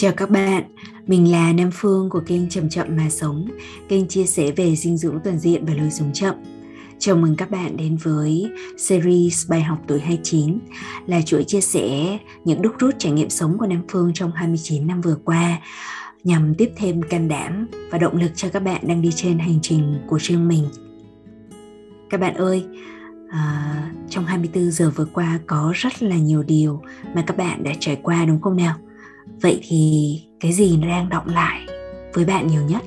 Chào các bạn, mình là Nam Phương của kênh Chậm Chậm Mà Sống, kênh chia sẻ về dinh dưỡng toàn diện và lối sống chậm. Chào mừng các bạn đến với series bài học tuổi 29 là chuỗi chia sẻ những đúc rút trải nghiệm sống của Nam Phương trong 29 năm vừa qua nhằm tiếp thêm can đảm và động lực cho các bạn đang đi trên hành trình của riêng mình. Các bạn ơi, à, trong 24 giờ vừa qua có rất là nhiều điều mà các bạn đã trải qua đúng không nào? Vậy thì cái gì nó đang động lại với bạn nhiều nhất?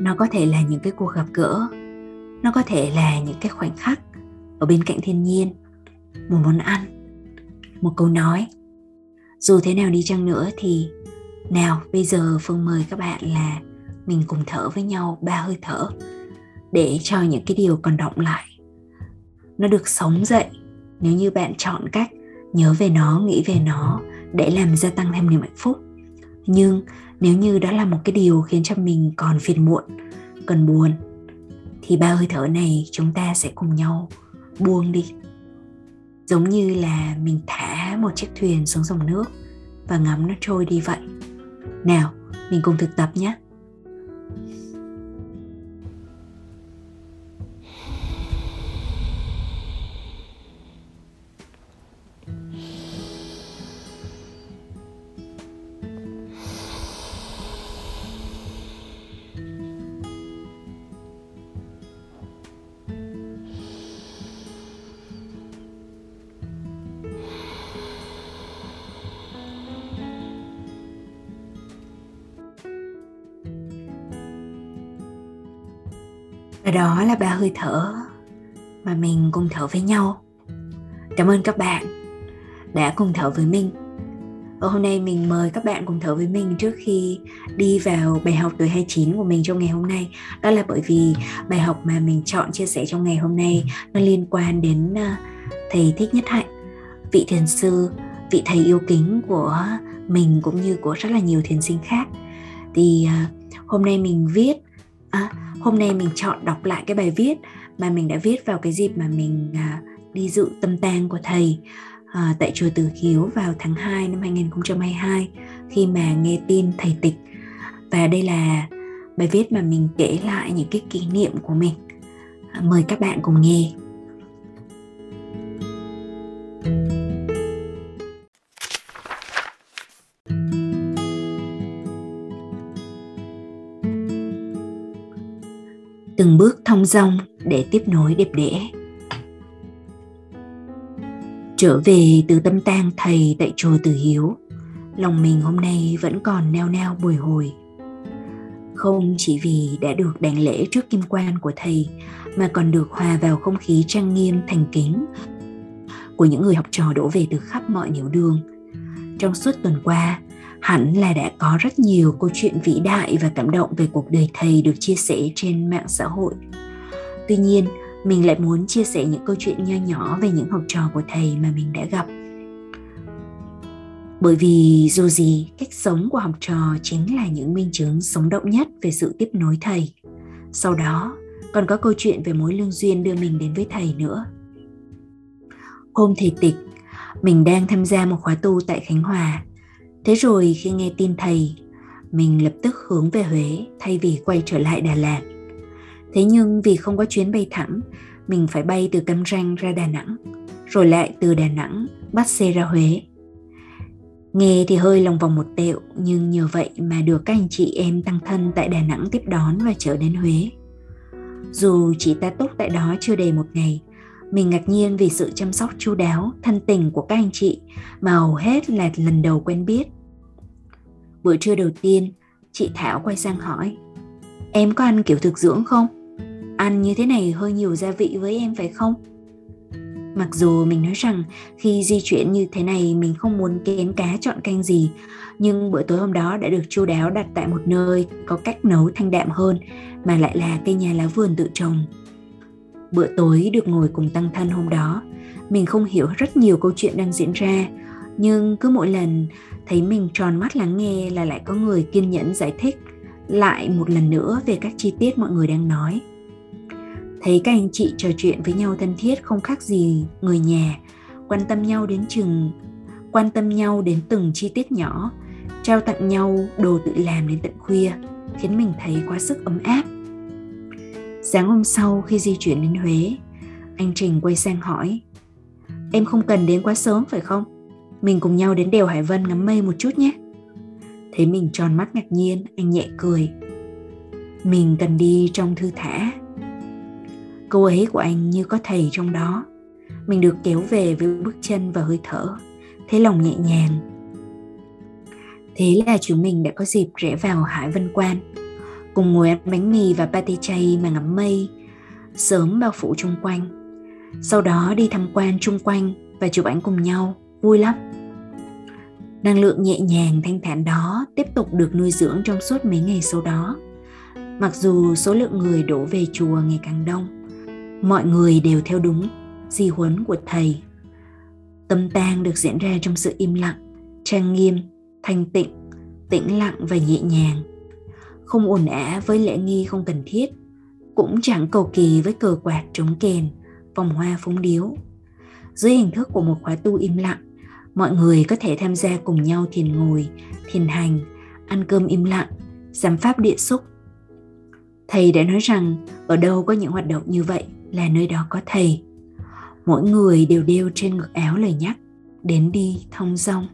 Nó có thể là những cái cuộc gặp gỡ, nó có thể là những cái khoảnh khắc ở bên cạnh thiên nhiên, một món ăn, một câu nói. Dù thế nào đi chăng nữa thì, nào, bây giờ phương mời các bạn là mình cùng thở với nhau ba hơi thở để cho những cái điều còn động lại. Nó được sống dậy nếu như bạn chọn cách nhớ về nó, nghĩ về nó để làm gia tăng thêm niềm hạnh phúc. Nhưng nếu như đó là một cái điều khiến cho mình còn phiền muộn cần buồn, thì ba hơi thở này chúng ta sẽ cùng nhau buông đi. Giống như là mình thả một chiếc thuyền xuống dòng nước và ngắm nó trôi đi vậy. Nào, mình cùng thực tập nhé. Đó là ba hơi thở mà mình cùng thở với nhau. Cảm ơn các bạn đã cùng thở với mình. Và hôm nay mình mời các bạn cùng thở với mình trước khi đi vào bài học tuổi 29 của mình trong ngày hôm nay. Đó là bởi vì bài học mà mình chọn chia sẻ trong ngày hôm nay nó liên quan đến à, thầy thích nhất hạnh vị thiền sư vị thầy yêu kính của mình cũng như của rất là nhiều thiền sinh khác. Thì à, hôm nay mình viết à, hôm nay mình chọn đọc lại cái bài viết mà mình đã viết vào cái dịp mà mình à, đi dự tâm tang của thầy à, tại chùa Từ Hiếu vào tháng 2 năm 2022 khi mà nghe tin thầy tịch. Và đây là bài viết mà mình kể lại những cái kỷ niệm của mình. À, mời các bạn cùng nghe. Từng bước thong dong để tiếp nối đẹp đẽ trở về từ tâm tang thầy tại chùa Từ Hiếu, lòng mình hôm nay vẫn còn neo neo bồi hồi. Không chỉ vì đã được đảnh lễ trước kim quan của thầy, mà còn được hòa vào không khí trang nghiêm thành kính của những người học trò đổ về từ khắp mọi nẻo đường. Trong suốt tuần qua, hẳn là đã có rất nhiều câu chuyện vĩ đại và cảm động về cuộc đời thầy được chia sẻ trên mạng xã hội. Tuy nhiên, mình lại muốn chia sẻ những câu chuyện nho nhỏ về những học trò của thầy mà mình đã gặp. Bởi vì dù gì cách sống của học trò chính là những minh chứng sống động nhất về sự tiếp nối thầy. Sau đó còn có câu chuyện về mối lương duyên đưa mình đến với thầy nữa. Hôm thầy tịch mình đang tham gia một khóa tu tại khánh hòa thế rồi khi nghe tin thầy mình lập tức hướng về huế thay vì quay trở lại đà lạt Thế nhưng vì không có chuyến bay thẳng, mình phải bay từ Cam Ranh ra Đà Nẵng, rồi lại từ Đà Nẵng bắt xe ra Huế. Nghe thì hơi lòng vòng một tẹo, nhưng nhờ vậy mà được các anh chị em tăng thân tại Đà Nẵng tiếp đón và trở đến Huế. Dù chị ta túc tại đó chưa đầy một ngày, mình ngạc nhiên vì sự chăm sóc chu đáo, thân tình của các anh chị mà hầu hết là lần đầu quen biết. Bữa trưa đầu tiên, chị Thảo quay sang hỏi, em có ăn kiểu thực dưỡng không? ăn như thế này hơi nhiều gia vị với em phải không mặc dù mình nói rằng khi di chuyển như thế này mình không muốn kén cá chọn canh gì nhưng bữa tối hôm đó đã được chu đáo đặt tại một nơi có cách nấu thanh đạm hơn mà lại là cây nhà lá vườn tự trồng bữa tối được ngồi cùng tăng thân hôm đó mình không hiểu rất nhiều câu chuyện đang diễn ra nhưng cứ mỗi lần thấy mình tròn mắt lắng nghe là lại có người kiên nhẫn giải thích lại một lần nữa về các chi tiết mọi người đang nói thấy các anh chị trò chuyện với nhau thân thiết không khác gì người nhà quan tâm nhau đến chừng quan tâm nhau đến từng chi tiết nhỏ, trao tặng nhau đồ tự làm đến tận khuya, khiến mình thấy quá sức ấm áp. Sáng hôm sau khi di chuyển đến Huế, anh Trình quay sang hỏi Em không cần đến quá sớm phải không? Mình cùng nhau đến đèo Hải Vân ngắm mây một chút nhé. Thấy mình tròn mắt ngạc nhiên, anh nhẹ cười. Mình cần đi trong thư thả. Câu ấy của anh như có thầy trong đó. Mình được kéo về với bước chân và hơi thở, thấy lòng nhẹ nhàng. Thế là chúng mình đã có dịp rẽ vào Hải Vân Quan, cùng ngồi ăn bánh mì và pate chay mà ngắm mây, sớm bao phủ chung quanh. Sau đó đi tham quan chung quanh và chụp ảnh cùng nhau, vui lắm. Năng lượng nhẹ nhàng thanh thản đó tiếp tục được nuôi dưỡng trong suốt mấy ngày sau đó. Mặc dù số lượng người đổ về chùa ngày càng đông, mọi người đều theo đúng di huấn của thầy. Tâm tang được diễn ra trong sự im lặng, trang nghiêm, thanh tịnh, tĩnh lặng và nhẹ nhàng. Không ồn ả với lễ nghi không cần thiết, cũng chẳng cầu kỳ với cờ quạt trống kèn, vòng hoa phúng điếu. Dưới hình thức của một khóa tu im lặng, mọi người có thể tham gia cùng nhau thiền ngồi, thiền hành, ăn cơm im lặng, giám pháp địa xúc. Thầy đã nói rằng ở đâu có những hoạt động như vậy là nơi đó có thầy. Mỗi người đều đeo trên ngực áo lời nhắc, đến đi thông dong.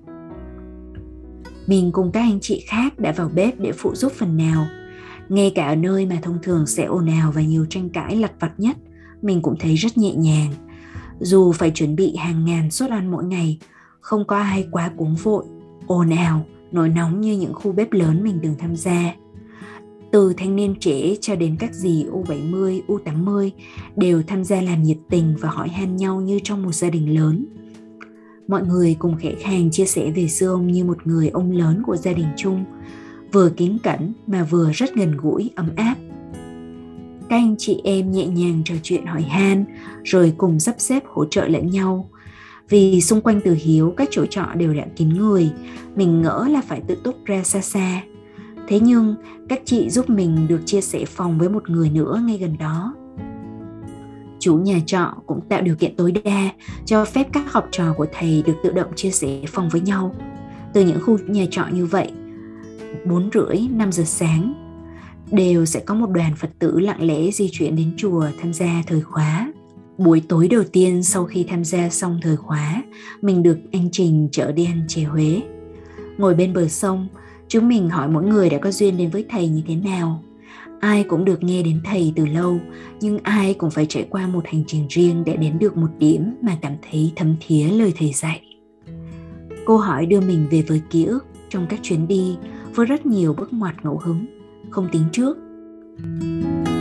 Mình cùng các anh chị khác đã vào bếp để phụ giúp phần nào. Ngay cả ở nơi mà thông thường sẽ ồn ào và nhiều tranh cãi lặt vặt nhất, mình cũng thấy rất nhẹ nhàng. Dù phải chuẩn bị hàng ngàn suất ăn mỗi ngày, không có ai quá cuống vội, ồn ào, nổi nóng như những khu bếp lớn mình từng tham gia. Từ thanh niên trẻ cho đến các dì U70, U80 đều tham gia làm nhiệt tình và hỏi han nhau như trong một gia đình lớn. Mọi người cùng khẽ khàng chia sẻ về xưa ông như một người ông lớn của gia đình chung, vừa kính cẩn mà vừa rất gần gũi, ấm áp. Các anh chị em nhẹ nhàng trò chuyện hỏi han, rồi cùng sắp xếp hỗ trợ lẫn nhau, vì xung quanh từ hiếu, các chỗ trọ đều đã kín người. Mình ngỡ là phải tự túc ra xa xa. Thế nhưng, các chị giúp mình được chia sẻ phòng với một người nữa ngay gần đó. Chủ nhà trọ cũng tạo điều kiện tối đa cho phép các học trò của thầy được tự động chia sẻ phòng với nhau. Từ những khu nhà trọ như vậy 4 rưỡi 5 giờ sáng, đều sẽ có một đoàn Phật tử lặng lẽ di chuyển đến chùa tham gia thời khóa. Buổi tối đầu tiên sau khi tham gia xong thời khóa, mình được anh Trình chở đi ăn chè Huế. Ngồi bên bờ sông, chúng mình hỏi mỗi người đã có duyên đến với thầy như thế nào. Ai cũng được nghe đến thầy từ lâu, nhưng ai cũng phải trải qua một hành trình riêng để đến được một điểm mà cảm thấy thấm thía lời thầy dạy. Câu hỏi đưa mình về với ký ức trong các chuyến đi với rất nhiều bước ngoặt ngẫu hứng, không tính trước. thank you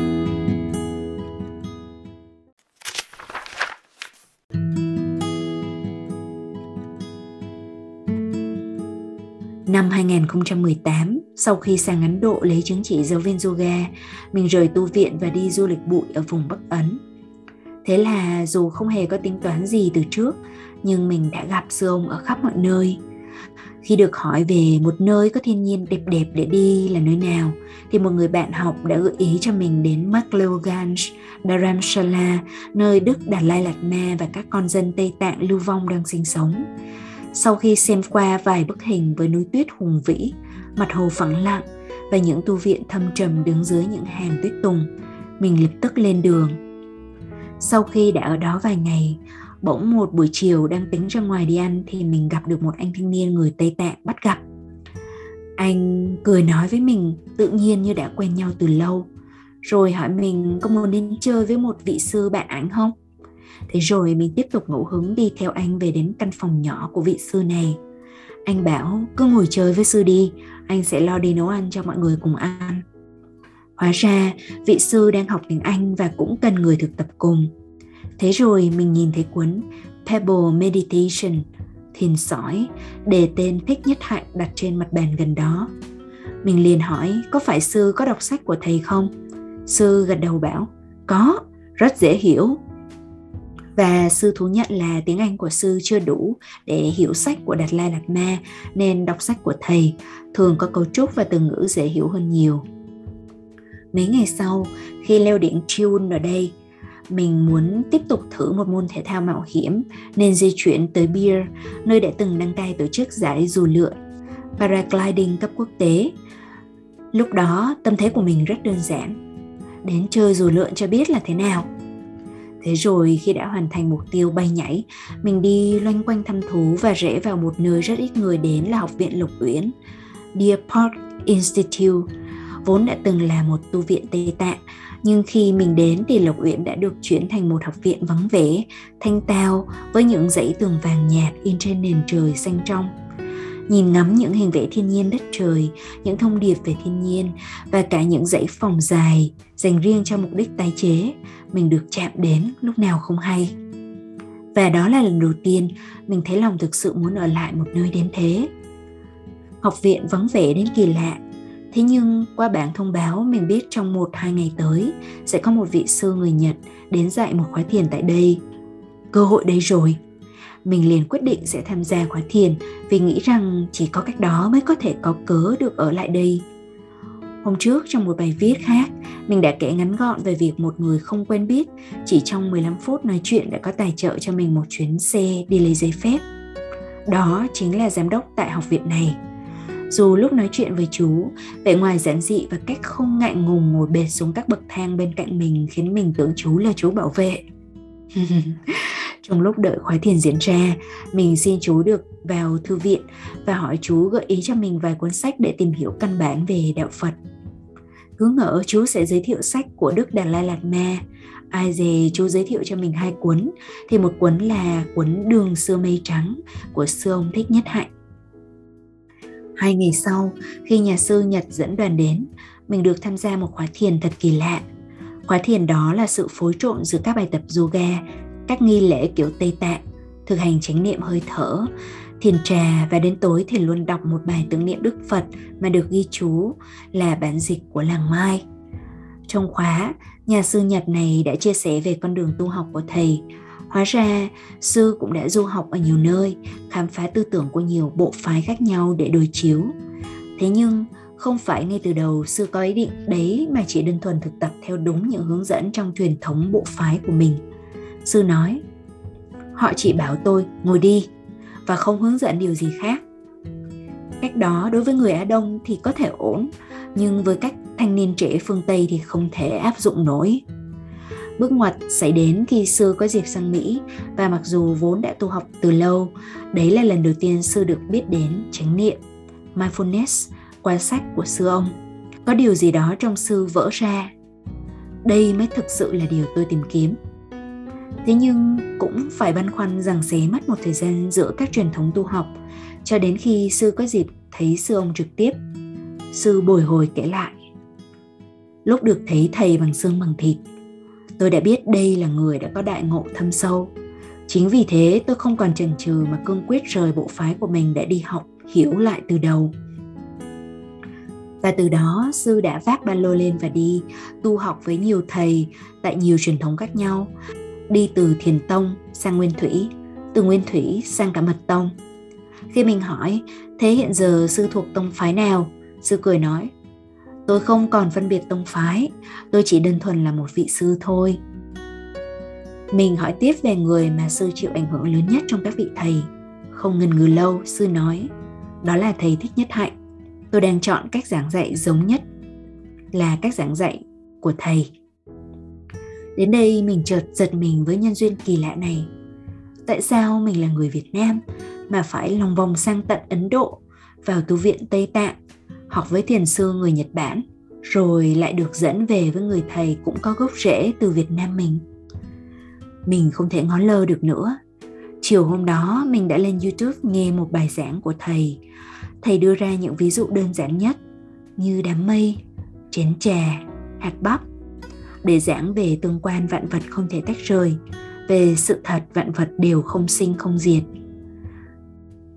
Năm 2018, sau khi sang Ấn Độ lấy chứng chỉ giáo viên yoga, mình rời tu viện và đi du lịch bụi ở vùng Bắc Ấn. Thế là dù không hề có tính toán gì từ trước, nhưng mình đã gặp sư ông ở khắp mọi nơi. Khi được hỏi về một nơi có thiên nhiên đẹp đẹp để đi là nơi nào, thì một người bạn học đã gợi ý cho mình đến McLeoganj, Dharamshala, nơi Đức Đạt Lai Lạt Ma và các con dân Tây Tạng lưu vong đang sinh sống sau khi xem qua vài bức hình với núi tuyết hùng vĩ, mặt hồ phẳng lặng và những tu viện thâm trầm đứng dưới những hàng tuyết tùng, mình lập tức lên đường. Sau khi đã ở đó vài ngày, bỗng một buổi chiều đang tính ra ngoài đi ăn thì mình gặp được một anh thanh niên người Tây Tạng bắt gặp. Anh cười nói với mình tự nhiên như đã quen nhau từ lâu, rồi hỏi mình có muốn đến chơi với một vị sư bạn ảnh không? Thế rồi mình tiếp tục ngẫu hứng đi theo anh về đến căn phòng nhỏ của vị sư này. Anh bảo cứ ngồi chơi với sư đi, anh sẽ lo đi nấu ăn cho mọi người cùng ăn. Hóa ra vị sư đang học tiếng Anh và cũng cần người thực tập cùng. Thế rồi mình nhìn thấy cuốn Pebble Meditation, thiền sỏi, để tên Thích Nhất Hạnh đặt trên mặt bàn gần đó. Mình liền hỏi có phải sư có đọc sách của thầy không? Sư gật đầu bảo, có, rất dễ hiểu, và sư thú nhận là tiếng Anh của sư chưa đủ để hiểu sách của Đạt Lai Lạt Ma nên đọc sách của thầy thường có cấu trúc và từ ngữ dễ hiểu hơn nhiều. Mấy ngày sau, khi leo điện Chiun ở đây, mình muốn tiếp tục thử một môn thể thao mạo hiểm nên di chuyển tới Beer, nơi đã từng đăng cai tổ chức giải dù lượn paragliding cấp quốc tế. Lúc đó tâm thế của mình rất đơn giản. Đến chơi dù lượn cho biết là thế nào. Thế rồi khi đã hoàn thành mục tiêu bay nhảy, mình đi loanh quanh thăm thú và rẽ vào một nơi rất ít người đến là Học viện Lục Uyển, Deer Park Institute, vốn đã từng là một tu viện Tây Tạng nhưng khi mình đến thì Lộc Uyển đã được chuyển thành một học viện vắng vẻ, thanh tao với những dãy tường vàng nhạt in trên nền trời xanh trong. Nhìn ngắm những hình vẽ thiên nhiên đất trời, những thông điệp về thiên nhiên và cả những dãy phòng dài dành riêng cho mục đích tái chế, mình được chạm đến lúc nào không hay. Và đó là lần đầu tiên mình thấy lòng thực sự muốn ở lại một nơi đến thế. Học viện vắng vẻ đến kỳ lạ Thế nhưng qua bản thông báo mình biết trong một hai ngày tới sẽ có một vị sư người Nhật đến dạy một khóa thiền tại đây. Cơ hội đây rồi. Mình liền quyết định sẽ tham gia khóa thiền vì nghĩ rằng chỉ có cách đó mới có thể có cớ được ở lại đây. Hôm trước trong một bài viết khác, mình đã kể ngắn gọn về việc một người không quen biết chỉ trong 15 phút nói chuyện đã có tài trợ cho mình một chuyến xe đi lấy giấy phép. Đó chính là giám đốc tại học viện này dù lúc nói chuyện với chú vẻ ngoài giản dị và cách không ngại ngùng ngồi bệt xuống các bậc thang bên cạnh mình khiến mình tưởng chú là chú bảo vệ trong lúc đợi khóa thiền diễn ra mình xin chú được vào thư viện và hỏi chú gợi ý cho mình vài cuốn sách để tìm hiểu căn bản về đạo phật. Cứ ngỡ chú sẽ giới thiệu sách của đức đạt lai lạt ma. Ai dè chú giới thiệu cho mình hai cuốn thì một cuốn là cuốn đường xưa mây trắng của sư ông thích nhất hạnh. Hai ngày sau, khi nhà sư Nhật dẫn đoàn đến, mình được tham gia một khóa thiền thật kỳ lạ. Khóa thiền đó là sự phối trộn giữa các bài tập yoga, các nghi lễ kiểu Tây Tạng, thực hành chánh niệm hơi thở, thiền trà và đến tối thì luôn đọc một bài tưởng niệm Đức Phật mà được ghi chú là bản dịch của làng Mai. Trong khóa, nhà sư Nhật này đã chia sẻ về con đường tu học của thầy, Hóa ra, sư cũng đã du học ở nhiều nơi, khám phá tư tưởng của nhiều bộ phái khác nhau để đối chiếu. Thế nhưng, không phải ngay từ đầu sư có ý định đấy mà chỉ đơn thuần thực tập theo đúng những hướng dẫn trong truyền thống bộ phái của mình. Sư nói, họ chỉ bảo tôi ngồi đi và không hướng dẫn điều gì khác. Cách đó đối với người Á Đông thì có thể ổn, nhưng với cách thanh niên trẻ phương Tây thì không thể áp dụng nổi. Bước ngoặt xảy đến khi sư có dịp sang Mỹ và mặc dù vốn đã tu học từ lâu, đấy là lần đầu tiên sư được biết đến chánh niệm, mindfulness qua sách của sư ông. Có điều gì đó trong sư vỡ ra. Đây mới thực sự là điều tôi tìm kiếm. Thế nhưng cũng phải băn khoăn rằng xé mất một thời gian giữa các truyền thống tu học cho đến khi sư có dịp thấy sư ông trực tiếp. Sư bồi hồi kể lại. Lúc được thấy thầy bằng xương bằng thịt, tôi đã biết đây là người đã có đại ngộ thâm sâu chính vì thế tôi không còn chần chừ mà cương quyết rời bộ phái của mình để đi học hiểu lại từ đầu và từ đó sư đã vác ba lô lên và đi tu học với nhiều thầy tại nhiều truyền thống khác nhau đi từ thiền tông sang nguyên thủy, từ nguyên thủy sang cả mật tông. Khi mình hỏi, thế hiện giờ sư thuộc tông phái nào? Sư cười nói, tôi không còn phân biệt tông phái, tôi chỉ đơn thuần là một vị sư thôi. Mình hỏi tiếp về người mà sư chịu ảnh hưởng lớn nhất trong các vị thầy. Không ngần ngừ lâu, sư nói, đó là thầy thích nhất hạnh. Tôi đang chọn cách giảng dạy giống nhất là cách giảng dạy của thầy đến đây mình chợt giật mình với nhân duyên kỳ lạ này tại sao mình là người việt nam mà phải lòng vòng sang tận ấn độ vào tu viện tây tạng học với thiền sư người Nhật Bản, rồi lại được dẫn về với người thầy cũng có gốc rễ từ Việt Nam mình. Mình không thể ngó lơ được nữa. Chiều hôm đó mình đã lên YouTube nghe một bài giảng của thầy. Thầy đưa ra những ví dụ đơn giản nhất như đám mây, chén trà, hạt bắp để giảng về tương quan vạn vật không thể tách rời, về sự thật vạn vật đều không sinh không diệt.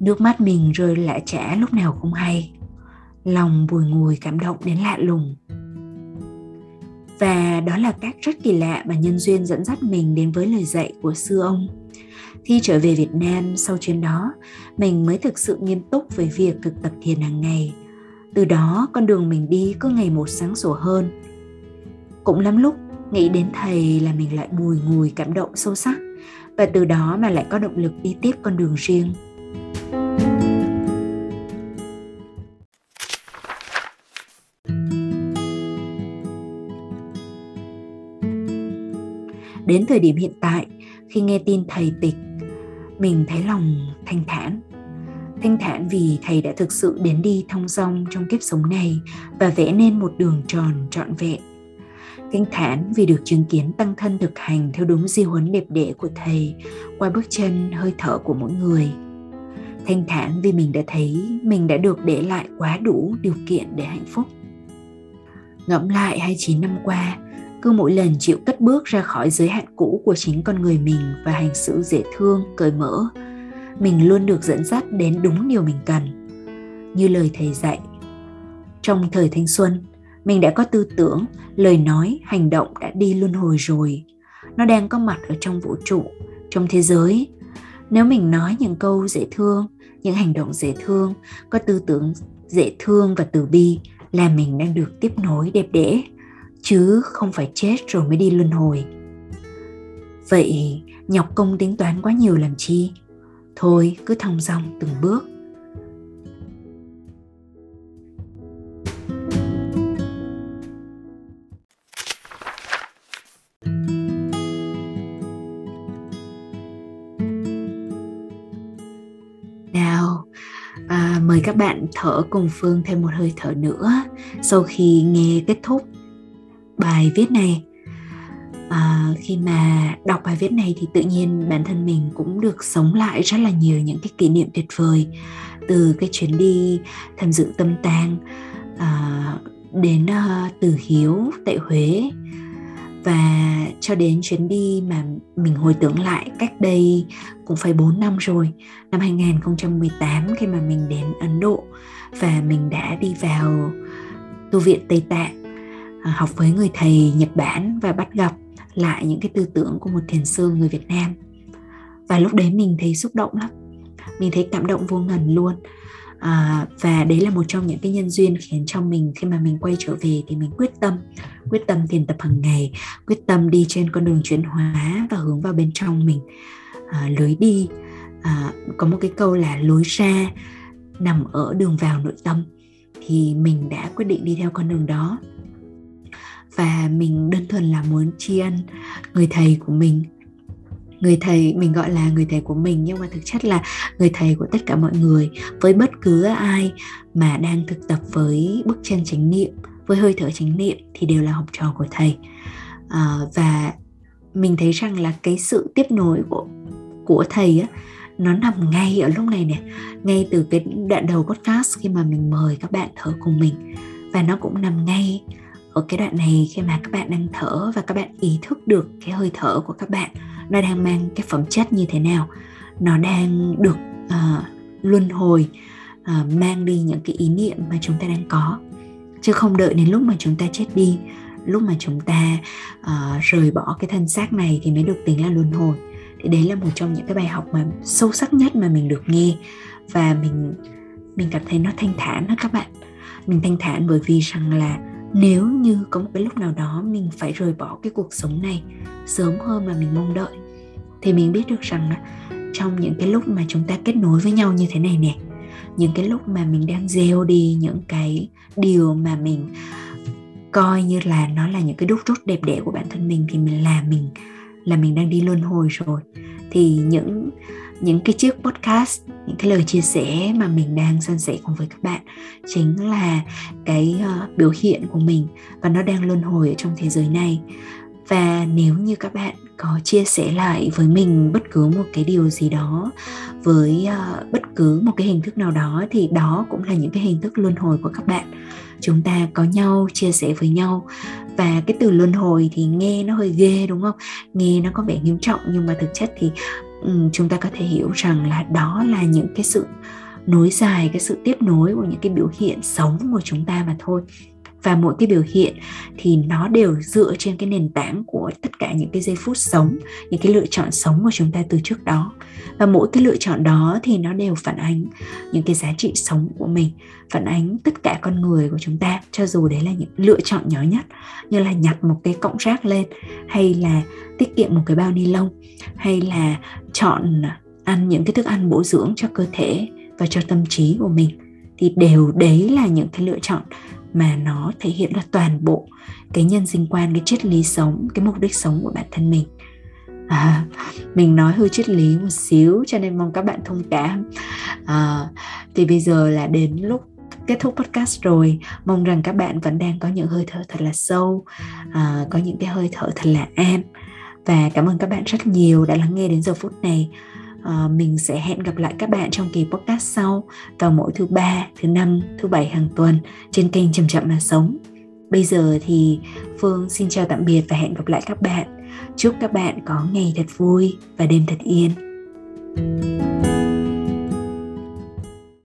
Nước mắt mình rơi lạ chả lúc nào không hay lòng bùi ngùi cảm động đến lạ lùng. Và đó là cách rất kỳ lạ mà nhân duyên dẫn dắt mình đến với lời dạy của sư ông. Khi trở về việt nam sau chuyến đó mình mới thực sự nghiêm túc với việc thực tập thiền hàng ngày. Từ đó con đường mình đi cứ ngày một sáng sủa hơn cũng lắm lúc, nghĩ đến thầy là mình lại bùi ngùi cảm động sâu sắc. Và từ đó mà lại có động lực đi tiếp con đường riêng. Đến thời điểm hiện tại, khi nghe tin thầy tịch, mình thấy lòng thanh thản. Thanh thản vì thầy đã thực sự đến đi thong dong trong kiếp sống này và vẽ nên một đường tròn trọn vẹn thanh thản vì được chứng kiến tăng thân thực hành theo đúng di huấn đẹp đẽ của thầy qua bước chân hơi thở của mỗi người. Thanh thản vì mình đã thấy mình đã được để lại quá đủ điều kiện để hạnh phúc. Ngẫm lại 29 năm qua, cứ mỗi lần chịu cất bước ra khỏi giới hạn cũ của chính con người mình và hành xử dễ thương, cởi mở, mình luôn được dẫn dắt đến đúng điều mình cần. Như lời thầy dạy, trong thời thanh xuân mình đã có tư tưởng, lời nói, hành động đã đi luân hồi rồi. Nó đang có mặt ở trong vũ trụ, trong thế giới. Nếu mình nói những câu dễ thương, những hành động dễ thương, có tư tưởng dễ thương và từ bi là mình đang được tiếp nối đẹp đẽ, chứ không phải chết rồi mới đi luân hồi. Vậy, nhọc công tính toán quá nhiều làm chi? Thôi, cứ thong dong từng bước. Các bạn thở cùng phương thêm một hơi thở nữa sau khi nghe kết thúc bài viết này. À, khi mà đọc bài viết này thì tự nhiên bản thân mình cũng được sống lại rất là nhiều những cái kỷ niệm tuyệt vời từ cái chuyến đi tham dự tâm tang à, đến uh, từ hiếu tại huế và cho đến chuyến đi mà mình hồi tưởng lại cách đây cũng phải 4 năm rồi, năm 2018 khi mà mình đến Ấn Độ và mình đã đi vào tu viện Tây Tạng à, học với người thầy Nhật Bản và bắt gặp lại những cái tư tưởng của một thiền sư người Việt Nam. Và lúc đấy mình thấy xúc động lắm, mình thấy cảm động vô ngần luôn à, và đấy là một trong những cái nhân duyên khiến cho mình khi mà mình quay trở về thì mình quyết tâm quyết tâm thiền tập hàng ngày quyết tâm đi trên con đường chuyển hóa và hướng vào bên trong mình. À, lối đi à, có một cái câu là lối ra nằm ở đường vào nội tâm thì mình đã quyết định đi theo con đường đó. Và mình đơn thuần là muốn tri ân người thầy của mình người thầy mình gọi là người thầy của mình nhưng mà thực chất là người thầy của tất cả mọi người. Với bất cứ ai mà đang thực tập với bước chân chánh niệm với hơi thở chánh niệm thì đều là học trò của thầy. À, và mình thấy rằng là cái sự tiếp nối của của thầy á nó nằm ngay ở lúc này nè ngay từ cái đoạn đầu podcast khi mà mình mời các bạn thở cùng mình. Và nó cũng nằm ngay ở cái đoạn này khi mà các bạn đang thở và các bạn ý thức được cái hơi thở của các bạn nó đang mang cái phẩm chất như thế nào. Nó đang được uh, luân hồi uh, mang đi những cái ý niệm mà chúng ta đang có. Chứ không đợi đến lúc mà chúng ta chết đi lúc mà chúng ta uh, rời bỏ cái thân xác này thì mới được tính là luân hồi. Thì đấy là một trong những cái bài học mà sâu sắc nhất mà mình được nghe. Và mình mình cảm thấy nó thanh thản đó các bạn. Mình thanh thản bởi vì rằng là nếu như có một cái lúc nào đó mình phải rời bỏ cái cuộc sống này sớm hơn mà mình mong đợi, thì mình biết được rằng á, trong những cái lúc mà chúng ta kết nối với nhau như thế này nè, những cái lúc mà mình đang gieo đi những cái điều mà mình coi như là nó là những cái đúc rút đẹp đẽ của bản thân mình, thì mình là mình là mình đang đi luân hồi rồi, thì những những cái chiếc podcast những cái lời chia sẻ mà mình đang san sẻ cùng với các bạn chính là cái uh, biểu hiện của mình và nó đang luân hồi ở trong thế giới này. Và nếu như các bạn có chia sẻ lại với mình bất cứ một cái điều gì đó với uh, bất cứ một cái hình thức nào đó thì đó cũng là những cái hình thức luân hồi của các bạn. Chúng ta có nhau chia sẻ với nhau và cái từ luân hồi thì nghe nó hơi ghê đúng không? Nghe nó có vẻ nghiêm trọng nhưng mà thực chất thì Ừ, chúng ta có thể hiểu rằng là đó là những cái sự nối dài, cái sự tiếp nối của những cái biểu hiện sống của chúng ta mà thôi và mỗi cái biểu hiện thì nó đều dựa trên cái nền tảng của tất cả những cái giây phút sống, những cái lựa chọn sống của chúng ta từ trước đó. Và mỗi cái lựa chọn đó thì nó đều phản ánh những cái giá trị sống của mình, phản ánh tất cả con người của chúng ta. Cho dù đấy là những lựa chọn nhỏ nhất, như là nhặt một cái cọng rác lên, hay là tiết kiệm một cái bao ni lông, hay là chọn ăn những cái thức ăn bổ dưỡng cho cơ thể và cho tâm trí của mình, thì đều đấy là những cái lựa chọn mà nó thể hiện là toàn bộ cái nhân sinh quan cái triết lý sống cái mục đích sống của bản thân mình. À, mình nói hơi triết lý một xíu cho nên mong các bạn thông cảm. À, thì bây giờ là đến lúc kết thúc podcast rồi. Mong rằng các bạn vẫn đang có những hơi thở thật là sâu à, có những cái hơi thở thật là an và cảm ơn các bạn rất nhiều đã lắng nghe đến giờ phút này uh, mình sẽ hẹn gặp lại các bạn trong kỳ podcast sau vào mỗi thứ ba thứ năm thứ bảy hàng tuần trên kênh chậm chậm mà sống. Bây giờ thì phương xin chào tạm biệt và hẹn gặp lại các bạn. Chúc các bạn có ngày thật vui và đêm thật yên. thank you